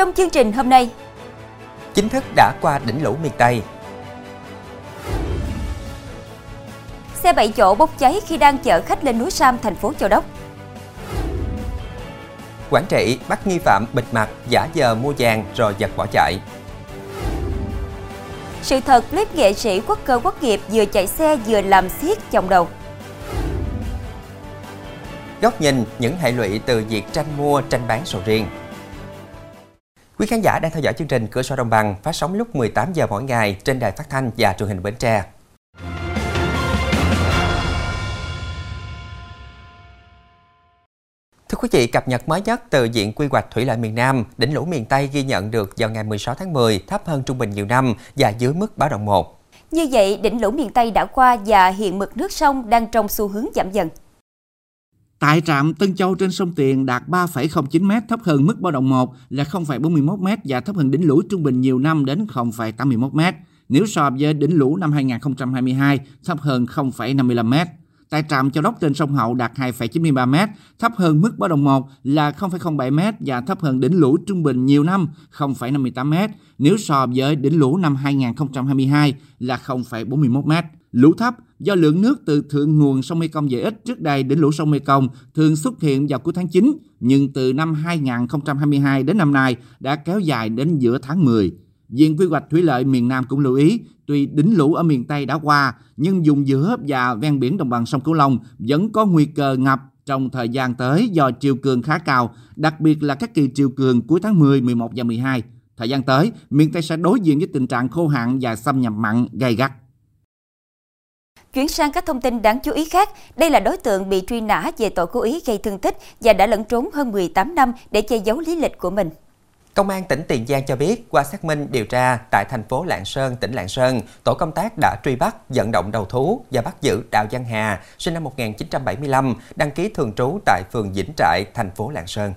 Trong chương trình hôm nay, chính thức đã qua đỉnh lũ miền Tây. Xe 7 chỗ bốc cháy khi đang chở khách lên núi Sam, thành phố Châu Đốc. Quảng Trị bắt nghi phạm bịt mặt giả giờ mua vàng rồi giật bỏ chạy. Sự thật clip nghệ sĩ quốc cơ quốc nghiệp vừa chạy xe vừa làm xiết chồng đầu. Góc nhìn những hệ lụy từ việc tranh mua, tranh bán sầu riêng. Quý khán giả đang theo dõi chương trình Cửa sổ Đồng bằng phát sóng lúc 18 giờ mỗi ngày trên đài phát thanh và truyền hình Bến Tre. Thưa quý vị, cập nhật mới nhất từ diện quy hoạch thủy lợi miền Nam, đỉnh lũ miền Tây ghi nhận được vào ngày 16 tháng 10 thấp hơn trung bình nhiều năm và dưới mức báo động 1. Như vậy, đỉnh lũ miền Tây đã qua và hiện mực nước sông đang trong xu hướng giảm dần. Tại trạm Tân Châu trên sông Tiền đạt 3,09 m thấp hơn mức báo động 1 là 0,41 m và thấp hơn đỉnh lũ trung bình nhiều năm đến 0,81 m. Nếu so với đỉnh lũ năm 2022 thấp hơn 0,55 m. Tại trạm Châu Đốc trên sông Hậu đạt 2,93 m, thấp hơn mức báo động 1 là 0,07 m và thấp hơn đỉnh lũ trung bình nhiều năm 0,58 m. Nếu so với đỉnh lũ năm 2022 là 0,41 m. Lũ thấp do lượng nước từ thượng nguồn sông Mekong về ít trước đây đỉnh lũ sông Mekong thường xuất hiện vào cuối tháng 9, nhưng từ năm 2022 đến năm nay đã kéo dài đến giữa tháng 10. Viện quy hoạch thủy lợi miền Nam cũng lưu ý, tuy đỉnh lũ ở miền Tây đã qua, nhưng vùng giữa và ven biển đồng bằng sông Cửu Long vẫn có nguy cơ ngập trong thời gian tới do chiều cường khá cao, đặc biệt là các kỳ chiều cường cuối tháng 10, 11 và 12. Thời gian tới, miền Tây sẽ đối diện với tình trạng khô hạn và xâm nhập mặn gay gắt. Chuyển sang các thông tin đáng chú ý khác, đây là đối tượng bị truy nã về tội cố ý gây thương tích và đã lẫn trốn hơn 18 năm để che giấu lý lịch của mình. Công an tỉnh Tiền Giang cho biết, qua xác minh điều tra tại thành phố Lạng Sơn, tỉnh Lạng Sơn, tổ công tác đã truy bắt, vận động đầu thú và bắt giữ Đào Văn Hà, sinh năm 1975, đăng ký thường trú tại phường Vĩnh Trại, thành phố Lạng Sơn.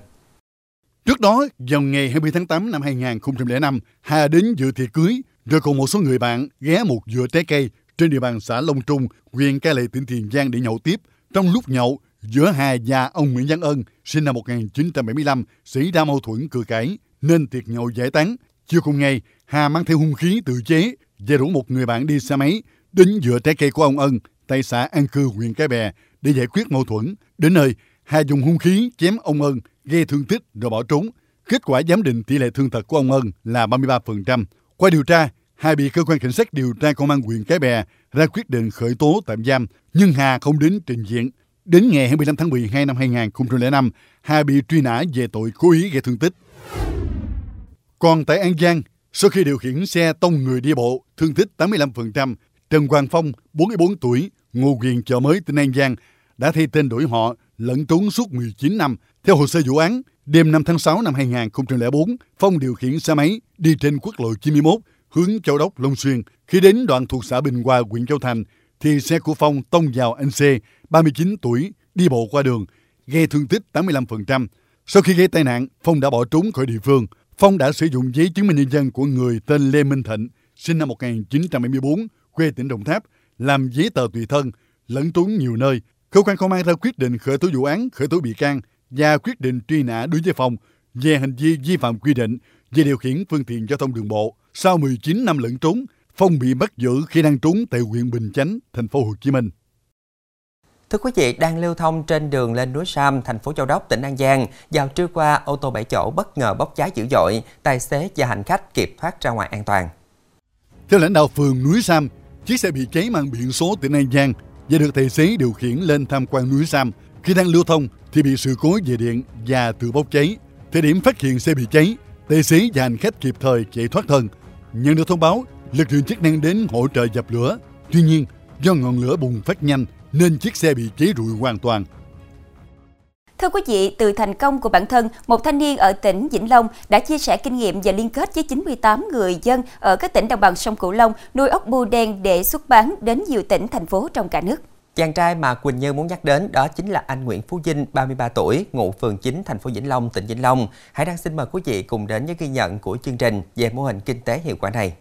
Trước đó, vào ngày 20 tháng 8 năm 2005, Hà đến dự tiệc cưới, rồi cùng một số người bạn ghé một vựa trái cây trên địa bàn xã Long Trung, huyện Cai Lệ, tỉnh Tiền Giang để nhậu tiếp. Trong lúc nhậu, giữa hai và ông Nguyễn Văn Ân, sinh năm 1975, xảy ra mâu thuẫn cự cãi, nên tiệc nhậu giải tán. Chiều cùng ngày, Hà mang theo hung khí tự chế và rủ một người bạn đi xe máy đến giữa trái cây của ông Ân tại xã An Cư, huyện Cái Bè để giải quyết mâu thuẫn. Đến nơi, Hà dùng hung khí chém ông Ân gây thương tích rồi bỏ trốn. Kết quả giám định tỷ lệ thương tật của ông Ân là 33%. Qua điều tra, Hà bị cơ quan cảnh sát điều tra công an huyện Cái Bè ra quyết định khởi tố tạm giam, nhưng Hà không đến trình diện. Đến ngày 25 tháng 12 năm 2005, Hà bị truy nã về tội cố ý gây thương tích. Còn tại An Giang, sau khi điều khiển xe tông người đi bộ, thương tích 85%, Trần Hoàng Phong, 44 tuổi, ngụ huyện chợ mới tỉnh An Giang, đã thay tên đổi họ lẫn trốn suốt 19 năm. Theo hồ sơ vụ án, đêm 5 tháng 6 năm 2004, Phong điều khiển xe máy đi trên quốc lộ 91 hướng Châu Đốc, Long Xuyên. Khi đến đoạn thuộc xã Bình Hòa, huyện Châu Thành, thì xe của Phong tông vào anh C, 39 tuổi, đi bộ qua đường, gây thương tích 85%. Sau khi gây tai nạn, Phong đã bỏ trốn khỏi địa phương. Phong đã sử dụng giấy chứng minh nhân dân của người tên Lê Minh Thịnh, sinh năm 1974, quê tỉnh Đồng Tháp, làm giấy tờ tùy thân, lẫn trốn nhiều nơi. Cơ quan công an ra quyết định khởi tố vụ án, khởi tố bị can và quyết định truy nã đối với Phong về hành vi vi phạm quy định về điều khiển phương tiện giao thông đường bộ. Sau 19 năm lẫn trốn, Phong bị bắt giữ khi đang trốn tại huyện Bình Chánh, thành phố Hồ Chí Minh. Thưa quý vị, đang lưu thông trên đường lên núi Sam, thành phố Châu Đốc, tỉnh An Giang. Vào trưa qua, ô tô 7 chỗ bất ngờ bốc cháy dữ dội, tài xế và hành khách kịp thoát ra ngoài an toàn. Theo lãnh đạo phường núi Sam, chiếc xe bị cháy mang biển số tỉnh An Giang và được tài xế điều khiển lên tham quan núi Sam. Khi đang lưu thông thì bị sự cố về điện và tự bốc cháy. Thời điểm phát hiện xe bị cháy, tài xế và hành khách kịp thời chạy thoát thân. Nhận được thông báo, lực lượng chức năng đến hỗ trợ dập lửa. Tuy nhiên, do ngọn lửa bùng phát nhanh nên chiếc xe bị cháy rụi hoàn toàn. Thưa quý vị, từ thành công của bản thân, một thanh niên ở tỉnh Vĩnh Long đã chia sẻ kinh nghiệm và liên kết với 98 người dân ở các tỉnh đồng bằng sông Cửu Long nuôi ốc bươu đen để xuất bán đến nhiều tỉnh, thành phố trong cả nước. Chàng trai mà Quỳnh Như muốn nhắc đến đó chính là anh Nguyễn Phú Vinh, 33 tuổi, ngụ phường 9, thành phố Vĩnh Long, tỉnh Vĩnh Long. Hãy đăng xin mời quý vị cùng đến với ghi nhận của chương trình về mô hình kinh tế hiệu quả này.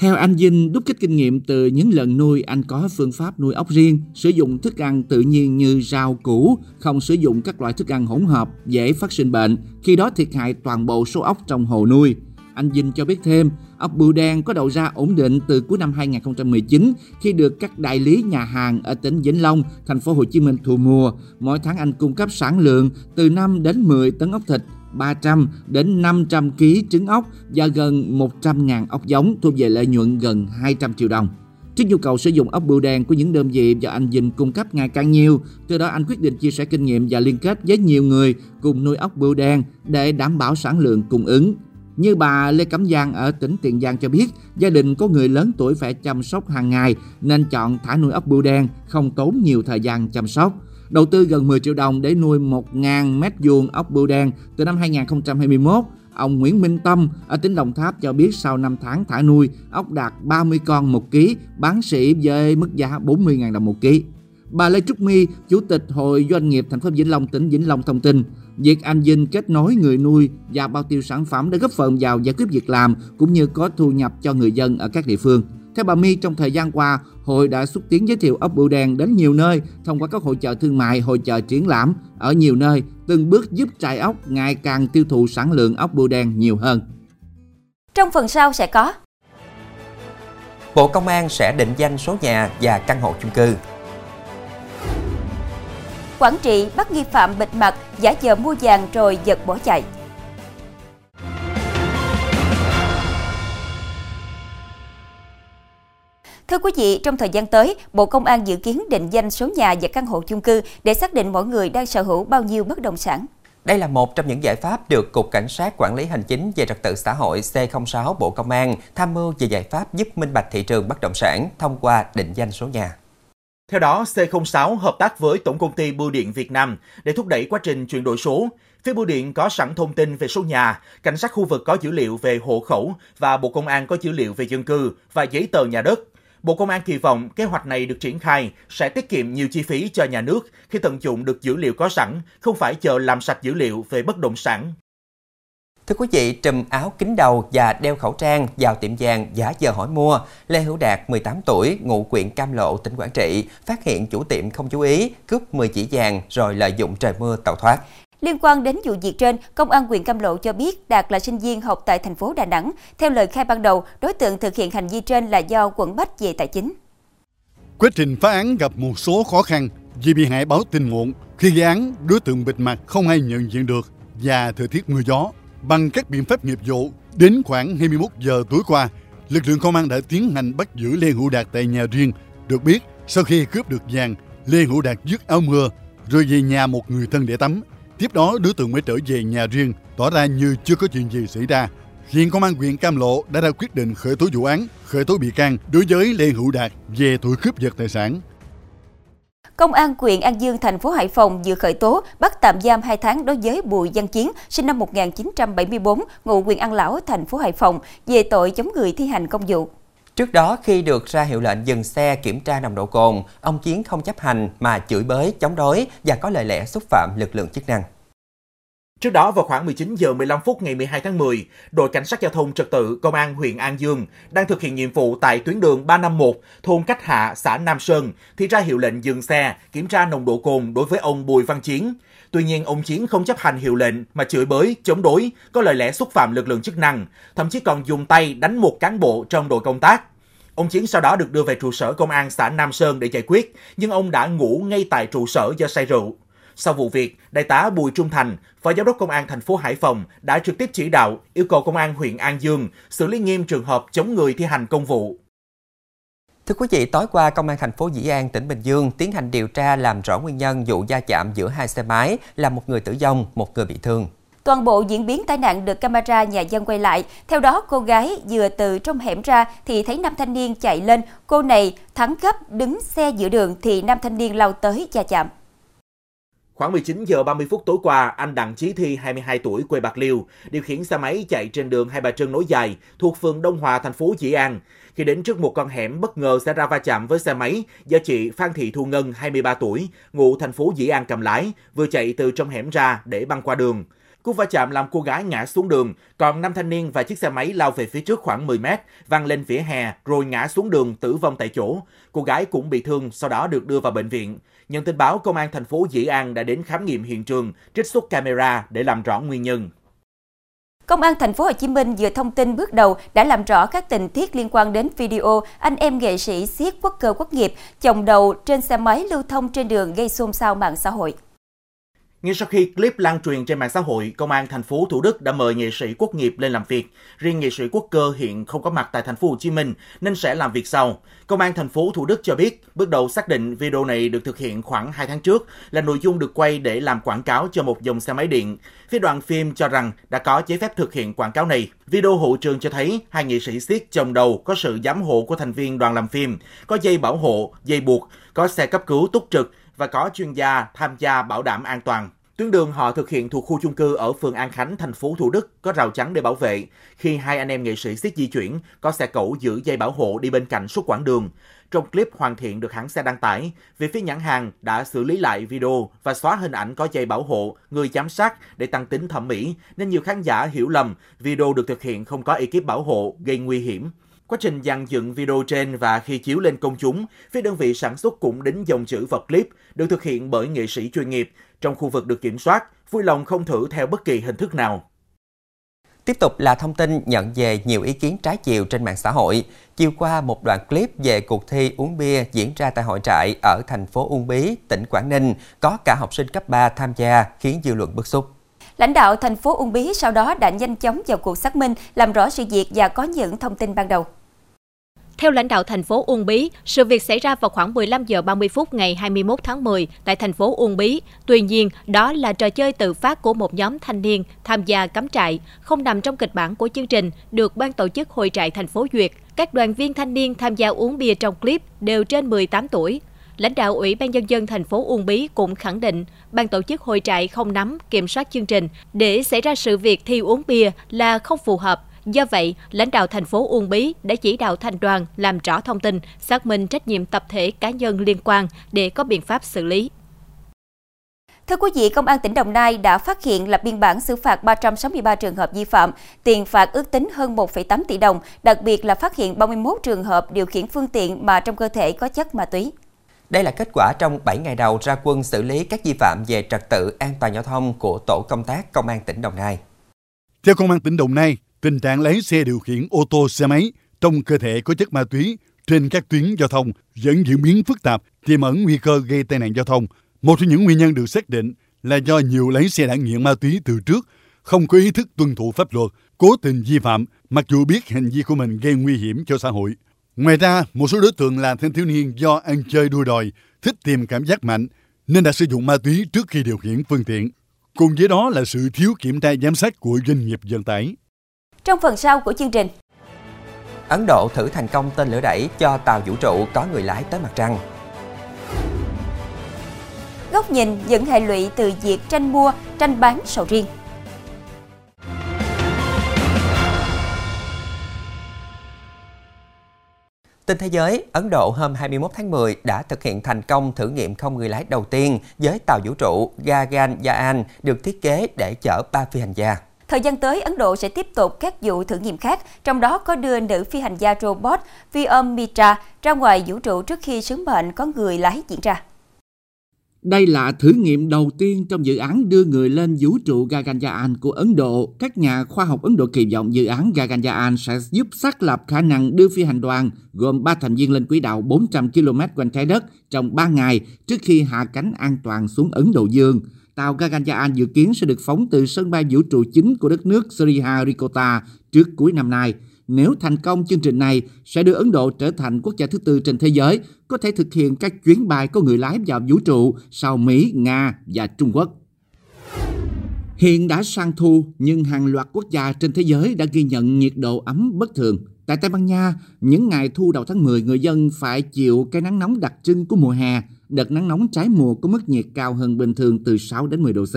Theo anh Vinh, đúc kết kinh nghiệm từ những lần nuôi, anh có phương pháp nuôi ốc riêng, sử dụng thức ăn tự nhiên như rau củ, không sử dụng các loại thức ăn hỗn hợp dễ phát sinh bệnh, khi đó thiệt hại toàn bộ số ốc trong hồ nuôi. Anh Vinh cho biết thêm, ốc bươu đen có đầu ra ổn định từ cuối năm 2019 khi được các đại lý nhà hàng ở tỉnh Vĩnh Long, thành phố Hồ Chí Minh thu mua. Mỗi tháng anh cung cấp sản lượng từ 5 đến 10 tấn ốc thịt 300 đến 500 kg trứng ốc và gần 100.000 ốc giống thu về lợi nhuận gần 200 triệu đồng. Trước nhu cầu sử dụng ốc bươu đen của những đơn vị do anh Dinh cung cấp ngày càng nhiều, từ đó anh quyết định chia sẻ kinh nghiệm và liên kết với nhiều người cùng nuôi ốc bươu đen để đảm bảo sản lượng cung ứng. Như bà Lê Cẩm Giang ở tỉnh Tiền Giang cho biết, gia đình có người lớn tuổi phải chăm sóc hàng ngày nên chọn thả nuôi ốc bươu đen, không tốn nhiều thời gian chăm sóc. Đầu tư gần 10 triệu đồng để nuôi 1.000 mét vuông ốc bươu đen từ năm 2021. Ông Nguyễn Minh Tâm ở tỉnh Đồng Tháp cho biết sau 5 tháng thả nuôi, ốc đạt 30 con một ký, bán sỉ với mức giá 40.000 đồng một ký. Bà Lê Trúc My, Chủ tịch Hội Doanh nghiệp thành phố Vĩnh Long, tỉnh Vĩnh Long thông tin, việc anh Vinh kết nối người nuôi và bao tiêu sản phẩm đã góp phần vào giải quyết việc làm cũng như có thu nhập cho người dân ở các địa phương. Theo bà My, trong thời gian qua, hội đã xúc tiến giới thiệu ốc bươu đen đến nhiều nơi thông qua các hội chợ thương mại, hội chợ triển lãm ở nhiều nơi, từng bước giúp trại ốc ngày càng tiêu thụ sản lượng ốc bươu đen nhiều hơn. Trong phần sau sẽ có Bộ Công an sẽ định danh số nhà và căn hộ chung cư. Quảng Trị bắt nghi phạm bịt mặt, giả vờ mua vàng rồi giật bỏ chạy. Thưa quý vị, trong thời gian tới, Bộ Công an dự kiến định danh số nhà và căn hộ chung cư để xác định mỗi người đang sở hữu bao nhiêu bất động sản. Đây là một trong những giải pháp được Cục Cảnh sát Quản lý Hành chính về Trật tự xã hội C06 Bộ Công an tham mưu về giải pháp giúp minh bạch thị trường bất động sản thông qua định danh số nhà. Theo đó, C06 hợp tác với Tổng công ty Bưu điện Việt Nam để thúc đẩy quá trình chuyển đổi số. Phía bưu điện có sẵn thông tin về số nhà, cảnh sát khu vực có dữ liệu về hộ khẩu và Bộ Công an có dữ liệu về dân cư và giấy tờ nhà đất. Bộ Công an kỳ vọng kế hoạch này được triển khai sẽ tiết kiệm nhiều chi phí cho nhà nước khi tận dụng được dữ liệu có sẵn, không phải chờ làm sạch dữ liệu về bất động sản. Thưa quý vị, trùm áo kính đầu và đeo khẩu trang vào tiệm vàng giả giờ hỏi mua. Lê Hữu Đạt, 18 tuổi, ngụ quyện Cam Lộ, tỉnh Quảng Trị, phát hiện chủ tiệm không chú ý, cướp 10 chỉ vàng rồi lợi dụng trời mưa tàu thoát. Liên quan đến vụ việc trên, Công an huyện Cam Lộ cho biết Đạt là sinh viên học tại thành phố Đà Nẵng. Theo lời khai ban đầu, đối tượng thực hiện hành vi trên là do quận Bách về tài chính. Quá trình phá án gặp một số khó khăn vì bị hại báo tin muộn. Khi gây án, đối tượng bịt mặt không ai nhận diện được và thời tiết mưa gió. Bằng các biện pháp nghiệp vụ, đến khoảng 21 giờ tối qua, lực lượng công an đã tiến hành bắt giữ Lê Hữu Đạt tại nhà riêng. Được biết, sau khi cướp được vàng, Lê Hữu Đạt dứt áo mưa rồi về nhà một người thân để tắm. Tiếp đó, đối tượng mới trở về nhà riêng, tỏ ra như chưa có chuyện gì xảy ra. Hiện công an huyện Cam Lộ đã ra quyết định khởi tố vụ án, khởi tố bị can đối với Lê Hữu Đạt về tội cướp giật tài sản. Công an huyện An Dương, thành phố Hải Phòng vừa khởi tố bắt tạm giam 2 tháng đối với Bùi Văn Chiến, sinh năm 1974, ngụ huyện An Lão, thành phố Hải Phòng, về tội chống người thi hành công vụ. Trước đó, khi được ra hiệu lệnh dừng xe kiểm tra nồng độ cồn, ông Chiến không chấp hành mà chửi bới, chống đối và có lời lẽ xúc phạm lực lượng chức năng. Trước đó vào khoảng 19 giờ 15 phút ngày 12 tháng 10, đội cảnh sát giao thông trật tự công an huyện An Dương đang thực hiện nhiệm vụ tại tuyến đường 351, thôn Cách Hạ, xã Nam Sơn thì ra hiệu lệnh dừng xe, kiểm tra nồng độ cồn đối với ông Bùi Văn Chiến. Tuy nhiên, ông Chiến không chấp hành hiệu lệnh mà chửi bới, chống đối, có lời lẽ xúc phạm lực lượng chức năng, thậm chí còn dùng tay đánh một cán bộ trong đội công tác. Ông Chiến sau đó được đưa về trụ sở công an xã Nam Sơn để giải quyết, nhưng ông đã ngủ ngay tại trụ sở do say rượu. Sau vụ việc, Đại tá Bùi Trung Thành, Phó Giám đốc Công an thành phố Hải Phòng đã trực tiếp chỉ đạo yêu cầu Công an huyện An Dương xử lý nghiêm trường hợp chống người thi hành công vụ. Thưa quý vị, tối qua Công an thành phố Dĩ An, tỉnh Bình Dương tiến hành điều tra làm rõ nguyên nhân vụ va chạm giữa hai xe máy làm một người tử vong, một người bị thương. Toàn bộ diễn biến tai nạn được camera nhà dân quay lại. Theo đó, cô gái vừa từ trong hẻm ra thì thấy nam thanh niên chạy lên. Cô này thắng gấp đứng xe giữa đường thì nam thanh niên lao tới va chạm. Khoảng 19 giờ 30 phút tối qua, anh Đặng Chí Thi, 22 tuổi, quê Bạc Liêu, điều khiển xe máy chạy trên đường Hai Bà Trưng nối dài thuộc phường Đông Hòa, thành phố Dĩ An. Khi đến trước một con hẻm, bất ngờ xảy ra va chạm với xe máy do chị Phan Thị Thu Ngân, 23 tuổi, ngụ thành phố Dĩ An cầm lái, vừa chạy từ trong hẻm ra để băng qua đường. Cú va chạm làm cô gái ngã xuống đường, còn năm thanh niên và chiếc xe máy lao về phía trước khoảng 10 mét, văng lên vỉa hè rồi ngã xuống đường tử vong tại chỗ. Cô gái cũng bị thương, sau đó được đưa vào bệnh viện. Nhận tin báo, công an thành phố Dĩ An đã đến khám nghiệm hiện trường, trích xuất camera để làm rõ nguyên nhân. Công an thành phố Hồ Chí Minh vừa thông tin bước đầu đã làm rõ các tình tiết liên quan đến video anh em nghệ sĩ siết quốc cơ quốc nghiệp chồng đầu trên xe máy lưu thông trên đường gây xôn xao mạng xã hội. Ngay sau khi clip lan truyền trên mạng xã hội, Công an thành phố Thủ Đức đã mời nghệ sĩ Quốc nghiệp lên làm việc. Riêng nghệ sĩ Quốc cơ hiện không có mặt tại thành phố Hồ Chí Minh nên sẽ làm việc sau. Công an thành phố Thủ Đức cho biết, bước đầu xác định video này được thực hiện khoảng 2 tháng trước là nội dung được quay để làm quảng cáo cho một dòng xe máy điện. Phía đoàn phim cho rằng đã có giấy phép thực hiện quảng cáo này. Video hậu trường cho thấy hai nghệ sĩ siết chồng đầu có sự giám hộ của thành viên đoàn làm phim, có dây bảo hộ, dây buộc, có xe cấp cứu túc trực và có chuyên gia tham gia bảo đảm an toàn. Tuyến đường họ thực hiện thuộc khu chung cư ở phường An Khánh, thành phố Thủ Đức có rào chắn để bảo vệ. Khi hai anh em nghệ sĩ siết di chuyển, có xe cẩu giữ dây bảo hộ đi bên cạnh suốt quãng đường. Trong clip hoàn thiện được hãng xe đăng tải, về phía nhãn hàng đã xử lý lại video và xóa hình ảnh có dây bảo hộ, người giám sát để tăng tính thẩm mỹ, nên nhiều khán giả hiểu lầm video được thực hiện không có ekip bảo hộ gây nguy hiểm. Quá trình dàn dựng video trên và khi chiếu lên công chúng, phía đơn vị sản xuất cũng đính dòng chữ vật clip được thực hiện bởi nghệ sĩ chuyên nghiệp trong khu vực được kiểm soát, vui lòng không thử theo bất kỳ hình thức nào. Tiếp tục là thông tin nhận về nhiều ý kiến trái chiều trên mạng xã hội. Chiều qua, một đoạn clip về cuộc thi uống bia diễn ra tại hội trại ở thành phố Uông Bí, tỉnh Quảng Ninh, có cả học sinh cấp 3 tham gia khiến dư luận bức xúc. Lãnh đạo thành phố Uông Bí sau đó đã nhanh chóng vào cuộc xác minh, làm rõ sự việc và có những thông tin ban đầu. Theo lãnh đạo thành phố Uông Bí, sự việc xảy ra vào khoảng 15 giờ 30 phút ngày 21 tháng 10 tại thành phố Uông Bí. Tuy nhiên, đó là trò chơi tự phát của một nhóm thanh niên tham gia cắm trại, không nằm trong kịch bản của chương trình được ban tổ chức hội trại thành phố duyệt. Các đoàn viên thanh niên tham gia uống bia trong clip đều trên 18 tuổi. Lãnh đạo Ủy ban Nhân dân thành phố Uông Bí cũng khẳng định, ban tổ chức hội trại không nắm, kiểm soát chương trình để xảy ra sự việc thi uống bia là không phù hợp Do vậy, lãnh đạo thành phố Uông Bí đã chỉ đạo thành đoàn làm rõ thông tin, xác minh trách nhiệm tập thể cá nhân liên quan để có biện pháp xử lý. Thưa quý vị, Công an tỉnh Đồng Nai đã phát hiện lập biên bản xử phạt 363 trường hợp vi phạm, tiền phạt ước tính hơn 1,8 tỷ đồng, đặc biệt là phát hiện 31 trường hợp điều khiển phương tiện mà trong cơ thể có chất ma túy. Đây là kết quả trong 7 ngày đầu ra quân xử lý các vi phạm về trật tự an toàn giao thông của Tổ công tác Công an tỉnh Đồng Nai. Theo Công an tỉnh Đồng Nai, tình trạng lái xe điều khiển ô tô xe máy trong cơ thể có chất ma túy trên các tuyến giao thông vẫn diễn biến phức tạp, tiềm ẩn nguy cơ gây tai nạn giao thông. Một trong những nguyên nhân được xác định là do nhiều lái xe đã nghiện ma túy từ trước, không có ý thức tuân thủ pháp luật, cố tình vi phạm mặc dù biết hành vi của mình gây nguy hiểm cho xã hội. Ngoài ra, một số đối tượng là thanh thiếu niên do ăn chơi đua đòi, thích tìm cảm giác mạnh nên đã sử dụng ma túy trước khi điều khiển phương tiện. Cùng với đó là sự thiếu kiểm tra giám sát của doanh nghiệp vận tải. Trong phần sau của chương trình, Ấn Độ thử thành công tên lửa đẩy cho tàu vũ trụ có người lái tới mặt trăng. góc nhìn những hệ lụy từ việc tranh mua, tranh bán sầu riêng. Tin thế giới, Ấn Độ hôm 21 tháng 10 đã thực hiện thành công thử nghiệm không người lái đầu tiên với tàu vũ trụ Gaganyaan được thiết kế để chở ba phi hành gia. Thời gian tới, Ấn Độ sẽ tiếp tục các vụ thử nghiệm khác, trong đó có đưa nữ phi hành gia robot Vyom Mitra ra ngoài vũ trụ trước khi sứ mệnh có người lái diễn ra. Đây là thử nghiệm đầu tiên trong dự án đưa người lên vũ trụ Gaganyaan của Ấn Độ. Các nhà khoa học Ấn Độ kỳ vọng dự án Gaganyaan sẽ giúp xác lập khả năng đưa phi hành đoàn gồm 3 thành viên lên quỹ đạo 400 km quanh trái đất trong 3 ngày trước khi hạ cánh an toàn xuống Ấn Độ Dương. Tàu Gaganyaan dự kiến sẽ được phóng từ sân bay vũ trụ chính của đất nước Sriharikota trước cuối năm nay. Nếu thành công, chương trình này sẽ đưa Ấn Độ trở thành quốc gia thứ tư trên thế giới có thể thực hiện các chuyến bay có người lái vào vũ trụ sau Mỹ, Nga và Trung Quốc. Hiện đã sang thu, nhưng hàng loạt quốc gia trên thế giới đã ghi nhận nhiệt độ ấm bất thường. Tại Tây Ban Nha, những ngày thu đầu tháng 10, người dân phải chịu cái nắng nóng đặc trưng của mùa hè. Đợt nắng nóng trái mùa có mức nhiệt cao hơn bình thường từ 6 đến 10 độ C.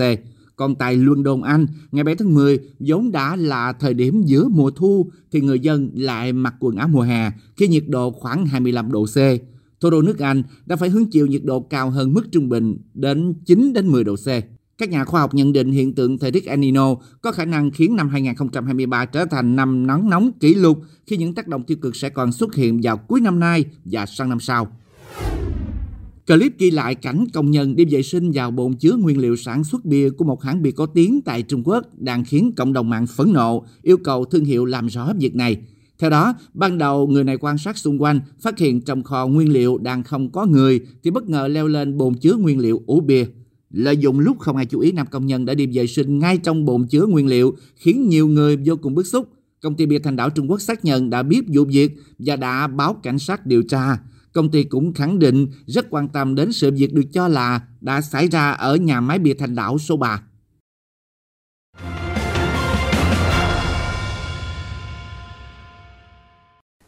Còn tại London, Anh, ngày 7 tháng 10, vốn đã là thời điểm giữa mùa thu, thì người dân lại mặc quần áo mùa hè khi nhiệt độ khoảng 25 độ C. Thủ đô nước Anh đã phải hứng chịu nhiệt độ cao hơn mức trung bình đến 9 đến 10 độ C. Các nhà khoa học nhận định hiện tượng thời tiết El Nino có khả năng khiến năm 2023 trở thành năm nắng nóng kỷ lục khi những tác động tiêu cực sẽ còn xuất hiện vào cuối năm nay và sang năm sau. Clip ghi lại cảnh công nhân đi vệ sinh vào bồn chứa nguyên liệu sản xuất bia của một hãng bia có tiếng tại Trung Quốc đang khiến cộng đồng mạng phẫn nộ, yêu cầu thương hiệu làm rõ việc này. Theo đó, ban đầu người này quan sát xung quanh, phát hiện trong kho nguyên liệu đang không có người thì bất ngờ leo lên bồn chứa nguyên liệu ủ bia. Lợi dụng lúc không ai chú ý, nam công nhân đã đi vệ sinh ngay trong bồn chứa nguyên liệu, khiến nhiều người vô cùng bức xúc. Công ty bia Thành đảo Trung Quốc xác nhận đã biết vụ việc và đã báo cảnh sát điều tra. Công ty cũng khẳng định rất quan tâm đến sự việc được cho là đã xảy ra ở nhà máy bia Thành đảo số 3.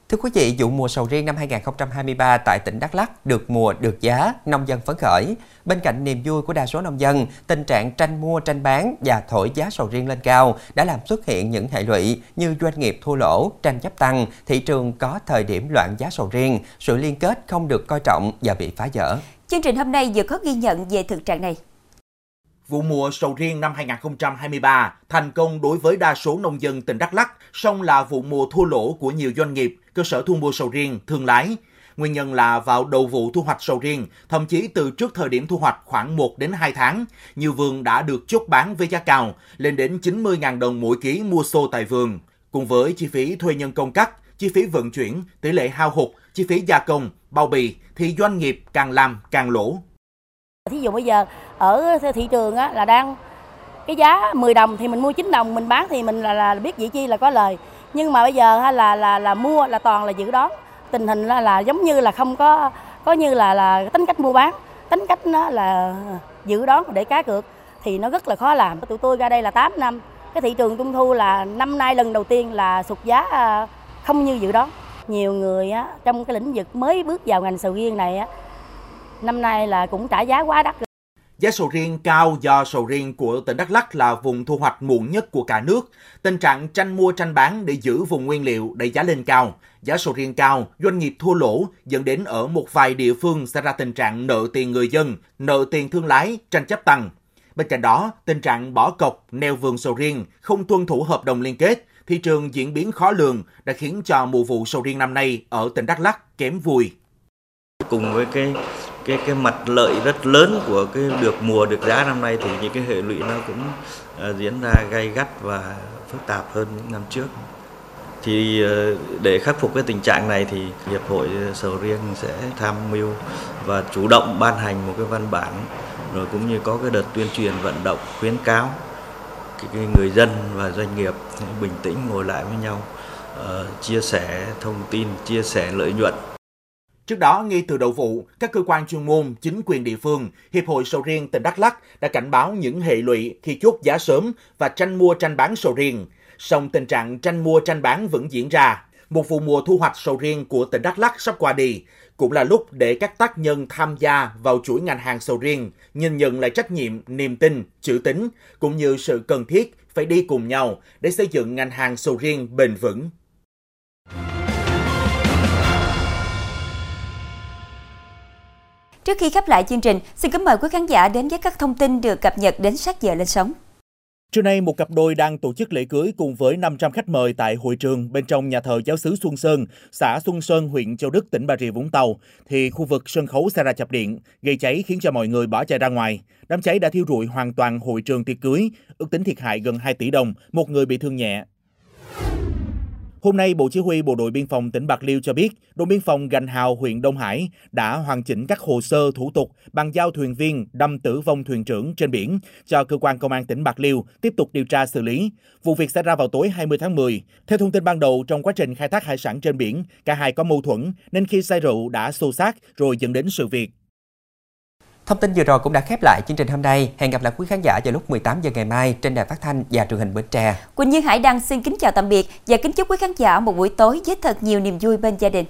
Thưa quý vị, vụ mùa sầu riêng năm 2023 tại tỉnh Đắk Lắk được mùa được giá, nông dân phấn khởi. Bên cạnh niềm vui của đa số nông dân, tình trạng tranh mua tranh bán và thổi giá sầu riêng lên cao đã làm xuất hiện những hệ lụy như doanh nghiệp thua lỗ, tranh chấp tăng, thị trường có thời điểm loạn giá sầu riêng, sự liên kết không được coi trọng và bị phá vỡ. Chương trình hôm nay vừa có ghi nhận về thực trạng này. Vụ mùa sầu riêng năm 2023 thành công đối với đa số nông dân tỉnh Đắk Lắk, song là vụ mùa thua lỗ của nhiều doanh nghiệp, cơ sở thu mua sầu riêng, thương lái. Nguyên nhân là vào đầu vụ thu hoạch sầu riêng, thậm chí từ trước thời điểm thu hoạch khoảng 1 đến 2 tháng, nhiều vườn đã được chốt bán với giá cao, lên đến 90.000 đồng mỗi ký mua xô tại vườn. Cùng với chi phí thuê nhân công cắt, chi phí vận chuyển, tỷ lệ hao hụt, chi phí gia công, bao bì thì doanh nghiệp càng làm càng lỗ. Thí dụ bây giờ ở thị trường á, là đang cái giá 10 đồng thì mình mua 9 đồng mình bán thì mình là, là biết vị chi là có lời. Nhưng mà bây giờ ha, là là là mua là toàn là dự đoán. Tình hình là, là giống như là không có có như là là tính cách mua bán. Tính cách nó là dự đoán để cá cược thì nó rất là khó làm. Tụi tôi ra đây là 8 năm cái thị trường trung thu là năm nay lần đầu tiên là sụt giá à, không như dự đoán. Nhiều người á, trong cái lĩnh vực mới bước vào ngành sầu riêng này á, năm nay là cũng trả giá quá đắt. Giá sầu riêng cao do sầu riêng của tỉnh Đắk Lắk là vùng thu hoạch muộn nhất của cả nước. Tình trạng tranh mua tranh bán để giữ vùng nguyên liệu đẩy giá lên cao. Giá sầu riêng cao, doanh nghiệp thua lỗ dẫn đến ở một vài địa phương xảy ra tình trạng nợ tiền người dân, nợ tiền thương lái, tranh chấp tăng. Bên cạnh đó, tình trạng bỏ cọc, neo vườn sầu riêng, không tuân thủ hợp đồng liên kết, thị trường diễn biến khó lường đã khiến cho mùa vụ sầu riêng năm nay ở tỉnh Đắk Lắk kém vui. Cùng với cái cái cái mặt lợi rất lớn của cái được mùa được giá năm nay thì những cái hệ lụy nó cũng uh, diễn ra gay gắt và phức tạp hơn những năm trước. Thì uh, để khắc phục cái tình trạng này thì hiệp hội sầu riêng sẽ tham mưu và chủ động ban hành một cái văn bản rồi cũng như có cái đợt tuyên truyền vận động khuyến cáo cái, cái người dân và doanh nghiệp bình tĩnh ngồi lại với nhau uh, chia sẻ thông tin chia sẻ lợi nhuận. Trước đó, ngay từ đầu vụ, các cơ quan chuyên môn, chính quyền địa phương, Hiệp hội Sầu riêng tỉnh Đắk Lắk đã cảnh báo những hệ lụy khi chốt giá sớm và tranh mua tranh bán sầu riêng. Song tình trạng tranh mua tranh bán vẫn diễn ra. Một vụ mùa thu hoạch sầu riêng của tỉnh Đắk Lắk sắp qua đi, cũng là lúc để các tác nhân tham gia vào chuỗi ngành hàng sầu riêng nhìn nhận lại trách nhiệm, niềm tin, chữ tín, cũng như sự cần thiết phải đi cùng nhau để xây dựng ngành hàng sầu riêng bền vững. Trước khi khép lại chương trình, xin kính mời quý khán giả đến với các thông tin được cập nhật đến sát giờ lên sóng. Trưa nay, một cặp đôi đang tổ chức lễ cưới cùng với 500 khách mời tại hội trường bên trong nhà thờ giáo xứ Xuân Sơn, xã Xuân Sơn, huyện Châu Đức, tỉnh Bà Rịa Vũng Tàu, thì khu vực sân khấu xảy ra chập điện, gây cháy khiến cho mọi người bỏ chạy ra ngoài. Đám cháy đã thiêu rụi hoàn toàn hội trường tiệc cưới, ước tính thiệt hại gần 2 tỷ đồng, một người bị thương nhẹ. Hôm nay, Bộ Chỉ huy Bộ đội Biên phòng tỉnh Bạc Liêu cho biết, đồn biên phòng Gành Hào, huyện Đông Hải đã hoàn chỉnh các hồ sơ thủ tục bàn giao thuyền viên đâm tử vong thuyền trưởng trên biển cho cơ quan công an tỉnh Bạc Liêu tiếp tục điều tra xử lý. Vụ việc xảy ra vào tối 20 tháng 10. Theo thông tin ban đầu, trong quá trình khai thác hải sản trên biển, cả hai có mâu thuẫn nên khi say rượu đã xô xát rồi dẫn đến sự việc. Thông tin vừa rồi cũng đã khép lại chương trình hôm nay. Hẹn gặp lại quý khán giả vào lúc 18 giờ ngày mai trên đài phát thanh và truyền hình Bến Tre. Quỳnh Như Hải Đăng xin kính chào tạm biệt và kính chúc quý khán giả một buổi tối với thật nhiều niềm vui bên gia đình.